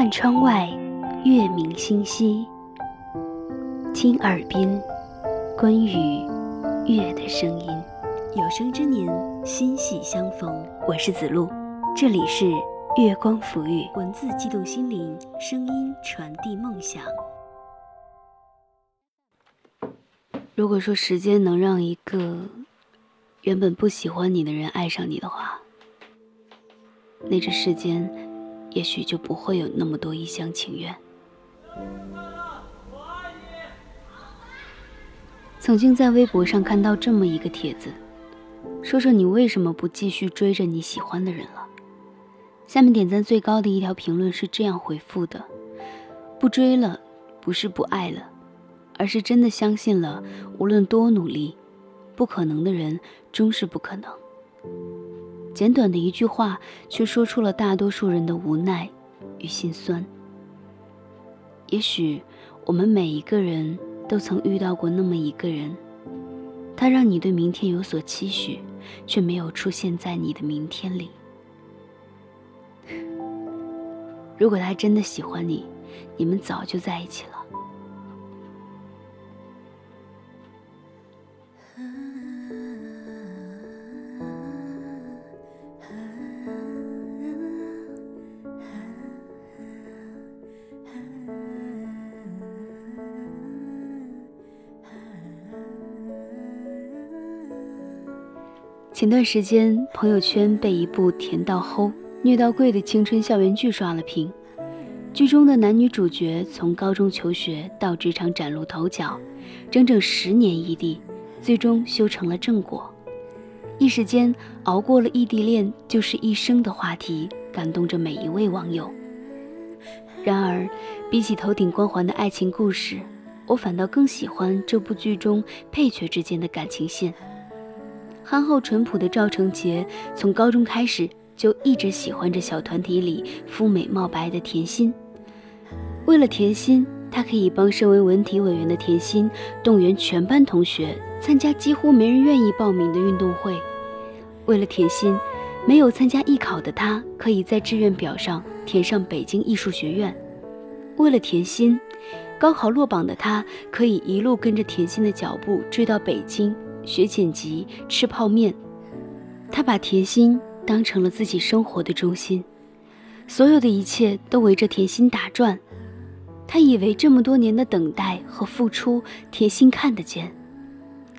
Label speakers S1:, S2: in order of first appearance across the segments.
S1: 看窗外，月明星稀，听耳边关于月的声音。有生之年，心系相逢。我是子路，这里是月光抚育，文字激动心灵，声音传递梦想。如果说时间能让一个原本不喜欢你的人爱上你的话，那这世间也许就不会有那么多一厢情愿。曾经在微博上看到这么一个帖子，说说你为什么不继续追着你喜欢的人了。下面点赞最高的一条评论是这样回复的：“不追了，不是不爱了。”而是真的相信了，无论多努力，不可能的人终是不可能。简短的一句话，却说出了大多数人的无奈与心酸。也许我们每一个人都曾遇到过那么一个人，他让你对明天有所期许，却没有出现在你的明天里。如果他真的喜欢你，你们早就在一起了。前段时间，朋友圈被一部甜到齁、虐到跪的青春校园剧刷了屏。剧中的男女主角从高中求学到职场崭露头角，整整十年异地，最终修成了正果。一时间，熬过了异地恋就是一生的话题，感动着每一位网友。然而，比起头顶光环的爱情故事，我反倒更喜欢这部剧中配角之间的感情线。憨厚淳朴的赵成杰，从高中开始就一直喜欢着小团体里肤美貌白的甜心。为了甜心，他可以帮身为文体委员的甜心动员全班同学参加几乎没人愿意报名的运动会。为了甜心，没有参加艺考的他可以在志愿表上填上北京艺术学院。为了甜心，高考落榜的他可以一路跟着甜心的脚步追到北京。学剪辑，吃泡面，他把甜心当成了自己生活的中心，所有的一切都围着甜心打转。他以为这么多年的等待和付出，甜心看得见。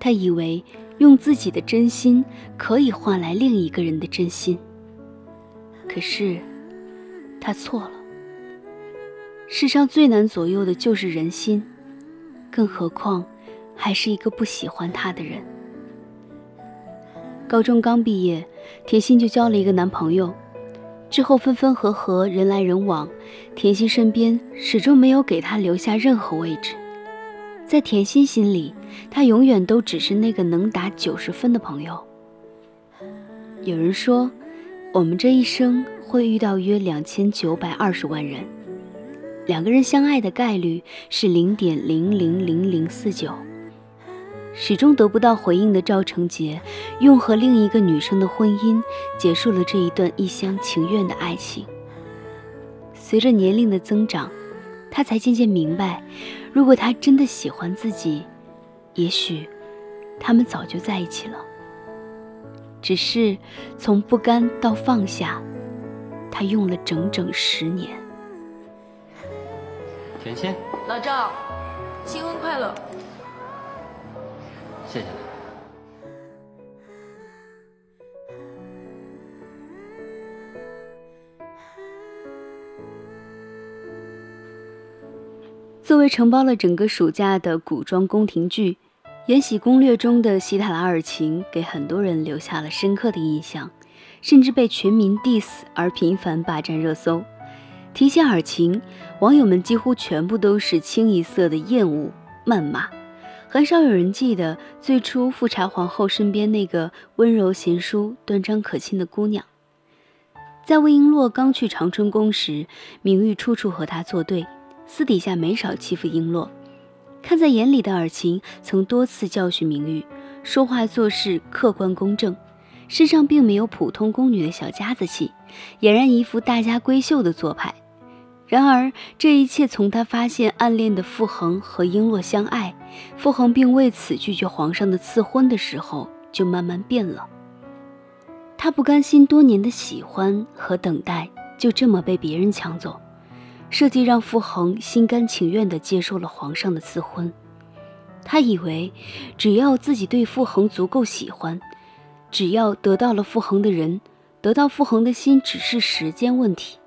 S1: 他以为用自己的真心可以换来另一个人的真心。可是，他错了。世上最难左右的就是人心，更何况。还是一个不喜欢他的人。高中刚毕业，甜心就交了一个男朋友，之后分分合合，人来人往，甜心身边始终没有给他留下任何位置。在甜心心里，他永远都只是那个能打九十分的朋友。有人说，我们这一生会遇到约两千九百二十万人，两个人相爱的概率是零点零零零零四九。始终得不到回应的赵成杰，用和另一个女生的婚姻结束了这一段一厢情愿的爱情。随着年龄的增长，他才渐渐明白，如果他真的喜欢自己，也许他们早就在一起了。只是从不甘到放下，他用了整整十年。
S2: 甜心，
S3: 老赵，新婚快乐！
S2: 谢谢。
S1: 作为承包了整个暑假的古装宫廷剧，《延禧攻略》中的希塔拉尔晴给很多人留下了深刻的印象，甚至被全民 diss 而频繁霸占热搜。提起尔晴，网友们几乎全部都是清一色的厌恶、谩骂。很少有人记得最初富察皇后身边那个温柔贤淑、端庄可亲的姑娘。在魏璎珞刚去长春宫时，明玉处处和她作对，私底下没少欺负璎珞。看在眼里的尔晴曾多次教训明玉，说话做事客观公正，身上并没有普通宫女的小家子气，俨然一副大家闺秀的做派。然而，这一切从他发现暗恋的傅恒和璎珞相爱，傅恒并为此拒绝皇上的赐婚的时候，就慢慢变了。他不甘心多年的喜欢和等待就这么被别人抢走，设计让傅恒心甘情愿地接受了皇上的赐婚。他以为，只要自己对傅恒足够喜欢，只要得到了傅恒的人，得到傅恒的心，只是时间问题。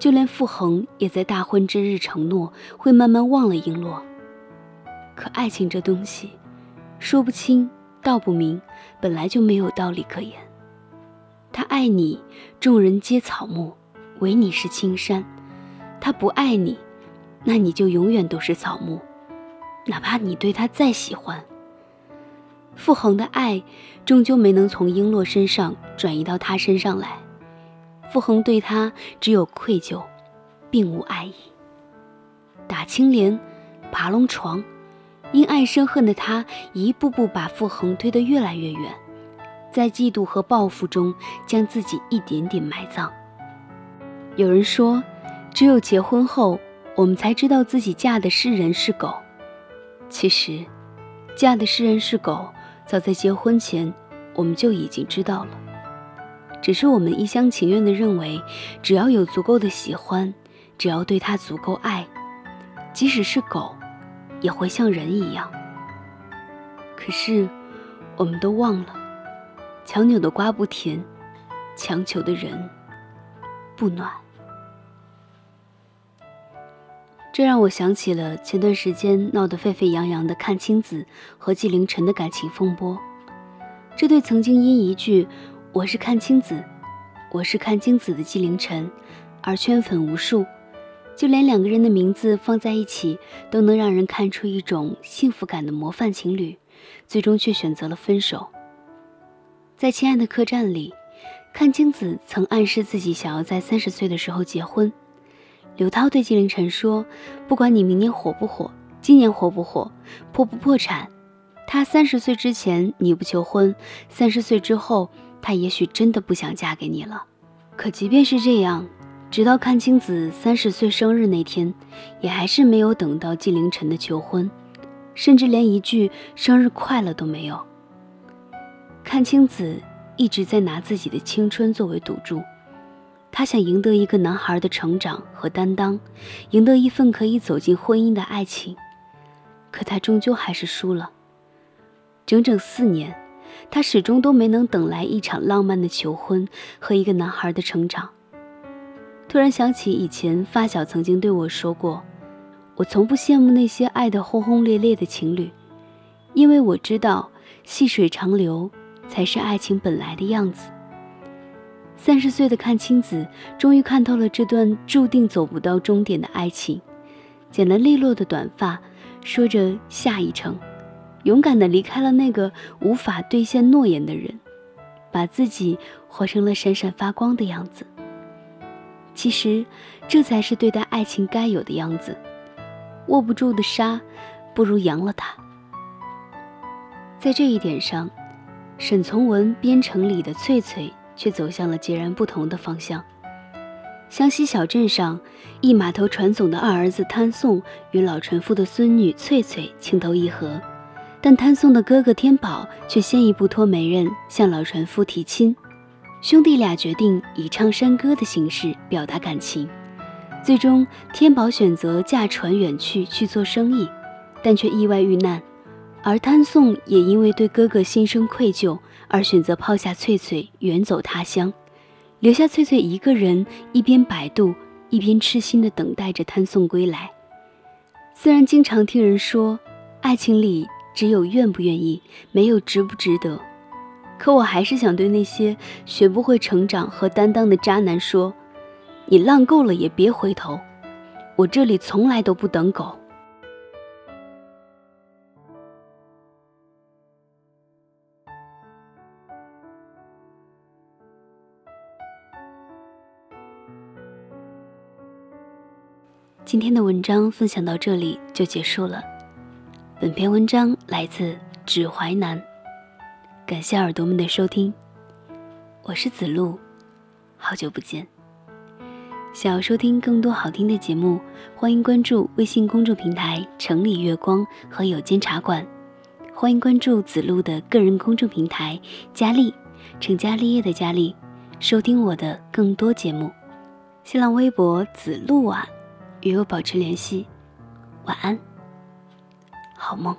S1: 就连傅恒也在大婚之日承诺会慢慢忘了璎珞。可爱情这东西，说不清道不明，本来就没有道理可言。他爱你，众人皆草木，唯你是青山；他不爱你，那你就永远都是草木，哪怕你对他再喜欢。傅恒的爱，终究没能从璎珞身上转移到他身上来。傅恒对他只有愧疚，并无爱意。打青莲，爬龙床，因爱生恨的他，一步步把傅恒推得越来越远，在嫉妒和报复中，将自己一点点埋葬。有人说，只有结婚后，我们才知道自己嫁的是人是狗。其实，嫁的是人是狗，早在结婚前，我们就已经知道了。只是我们一厢情愿地认为，只要有足够的喜欢，只要对他足够爱，即使是狗，也会像人一样。可是，我们都忘了，强扭的瓜不甜，强求的人不暖。这让我想起了前段时间闹得沸沸扬扬的阚清子和纪凌尘的感情风波。这对曾经因一句。我是阚清子，我是阚清子的纪凌尘，而圈粉无数，就连两个人的名字放在一起，都能让人看出一种幸福感的模范情侣，最终却选择了分手。在《亲爱的客栈》里，阚清子曾暗示自己想要在三十岁的时候结婚。刘涛对纪凌尘说：“不管你明年火不火，今年火不火，破不破产，他三十岁之前你不求婚，三十岁之后。”他也许真的不想嫁给你了，可即便是这样，直到阚清子三十岁生日那天，也还是没有等到纪凌尘的求婚，甚至连一句生日快乐都没有。阚清子一直在拿自己的青春作为赌注，她想赢得一个男孩的成长和担当，赢得一份可以走进婚姻的爱情，可她终究还是输了，整整四年。他始终都没能等来一场浪漫的求婚和一个男孩的成长。突然想起以前发小曾经对我说过：“我从不羡慕那些爱得轰轰烈烈的情侣，因为我知道细水长流才是爱情本来的样子。”三十岁的阚清子终于看透了这段注定走不到终点的爱情，剪了利落的短发，说着下一程。勇敢地离开了那个无法兑现诺言的人，把自己活成了闪闪发光的样子。其实，这才是对待爱情该有的样子。握不住的沙，不如扬了它。在这一点上，沈从文编程里的翠翠却走向了截然不同的方向。湘西小镇上，一码头船总的二儿子汤颂与老船夫的孙女翠翠情投意合。但谭松的哥哥天宝却先一步托媒人向老船夫提亲，兄弟俩决定以唱山歌的形式表达感情。最终，天宝选择驾船远去去做生意，但却意外遇难；而谭颂也因为对哥哥心生愧疚，而选择抛下翠翠远走他乡，留下翠翠一个人，一边摆渡，一边痴心地等待着谭颂归来。虽然经常听人说，爱情里。只有愿不愿意，没有值不值得。可我还是想对那些学不会成长和担当的渣男说：你浪够了也别回头。我这里从来都不等狗。今天的文章分享到这里就结束了。本篇文章来自指淮南，感谢耳朵们的收听，我是子路，好久不见。想要收听更多好听的节目，欢迎关注微信公众平台“城里月光”和有间茶馆。欢迎关注子路的个人公众平台“佳丽”，成家立业的佳丽，收听我的更多节目。新浪微博子路啊，与我保持联系。晚安，好梦。